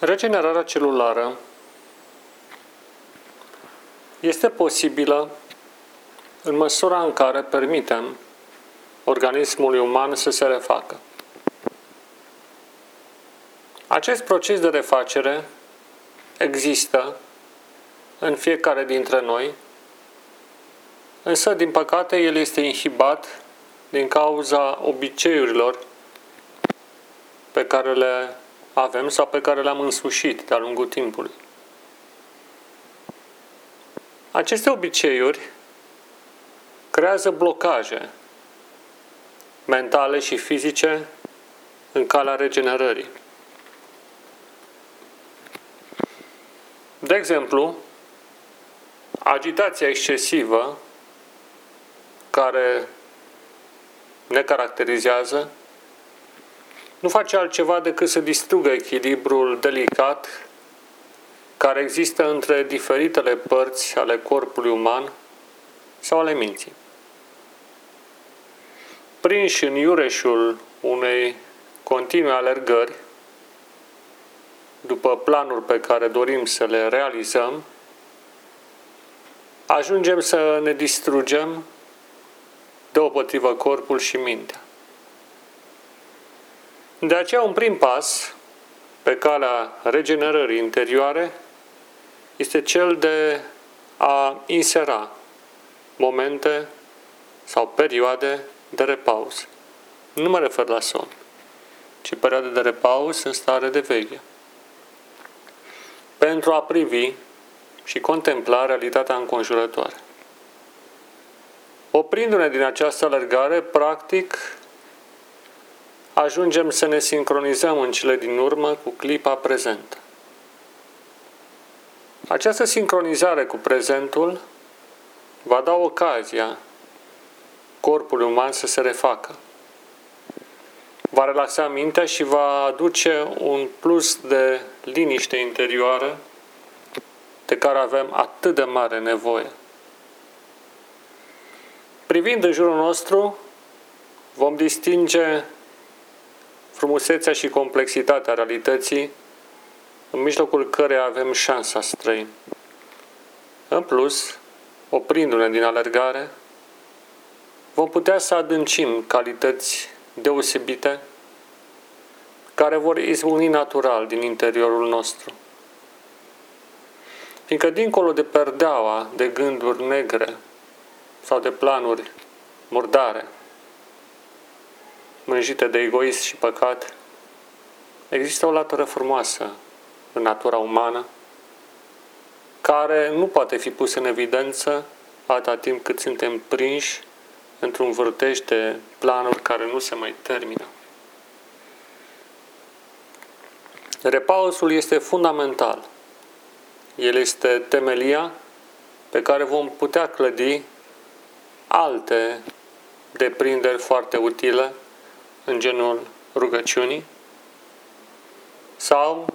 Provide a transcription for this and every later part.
Regenerarea celulară este posibilă în măsura în care permitem organismului uman să se refacă. Acest proces de refacere există în fiecare dintre noi, însă, din păcate, el este inhibat din cauza obiceiurilor pe care le avem sau pe care le-am însușit de-a lungul timpului. Aceste obiceiuri creează blocaje mentale și fizice în calea regenerării. De exemplu, agitația excesivă care ne caracterizează nu face altceva decât să distrugă echilibrul delicat care există între diferitele părți ale corpului uman sau ale minții. Prinși în iureșul unei continue alergări, după planuri pe care dorim să le realizăm, ajungem să ne distrugem deopotrivă corpul și mintea. De aceea, un prim pas pe calea regenerării interioare este cel de a insera momente sau perioade de repaus. Nu mă refer la somn, ci perioade de repaus în stare de veche. Pentru a privi și contempla realitatea înconjurătoare. Oprindu-ne din această alergare, practic, ajungem să ne sincronizăm în cele din urmă cu clipa prezentă. Această sincronizare cu prezentul va da ocazia corpului uman să se refacă. Va relaxa mintea și va aduce un plus de liniște interioară de care avem atât de mare nevoie. Privind în jurul nostru, vom distinge frumusețea și complexitatea realității în mijlocul căreia avem șansa să trăim. În plus, oprindu-ne din alergare, vom putea să adâncim calități deosebite care vor izbuni natural din interiorul nostru. Fiindcă dincolo de perdeaua de gânduri negre sau de planuri murdare, mânjite de egoism și păcat, există o latură frumoasă în natura umană, care nu poate fi pusă în evidență atâta timp cât suntem prinși într-un vârtej de planuri care nu se mai termină. Repausul este fundamental. El este temelia pe care vom putea clădi alte deprinderi foarte utile în genul rugăciunii sau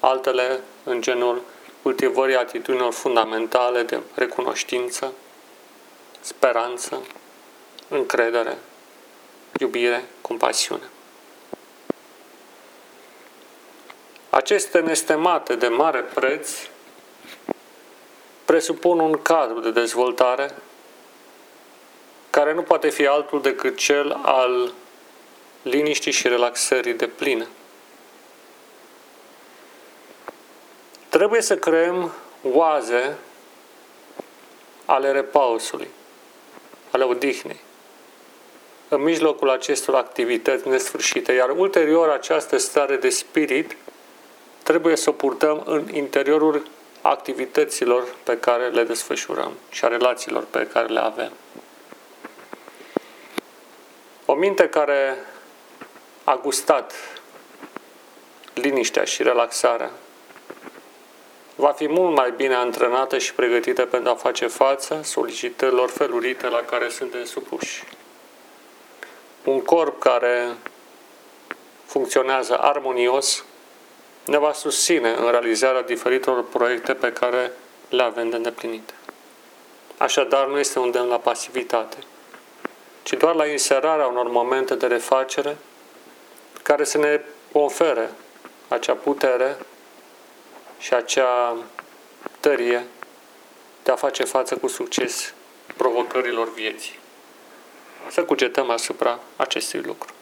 altele în genul cultivării atitudinilor fundamentale de recunoștință, speranță, încredere, iubire, compasiune. Aceste nestemate de mare preț presupun un cadru de dezvoltare care nu poate fi altul decât cel al liniștii și relaxării de plină. Trebuie să creăm oaze ale repausului, ale odihnei, în mijlocul acestor activități nesfârșite, iar ulterior această stare de spirit trebuie să o purtăm în interiorul activităților pe care le desfășurăm și a relațiilor pe care le avem. O minte care a gustat liniștea și relaxarea va fi mult mai bine antrenată și pregătită pentru a face față solicitărilor felurite la care suntem supuși. Un corp care funcționează armonios ne va susține în realizarea diferitelor proiecte pe care le avem de îndeplinit. Așadar, nu este un demn la pasivitate, ci doar la inserarea unor momente de refacere care să ne ofere acea putere și acea tărie de a face față cu succes provocărilor vieții. Să cugetăm asupra acestui lucru.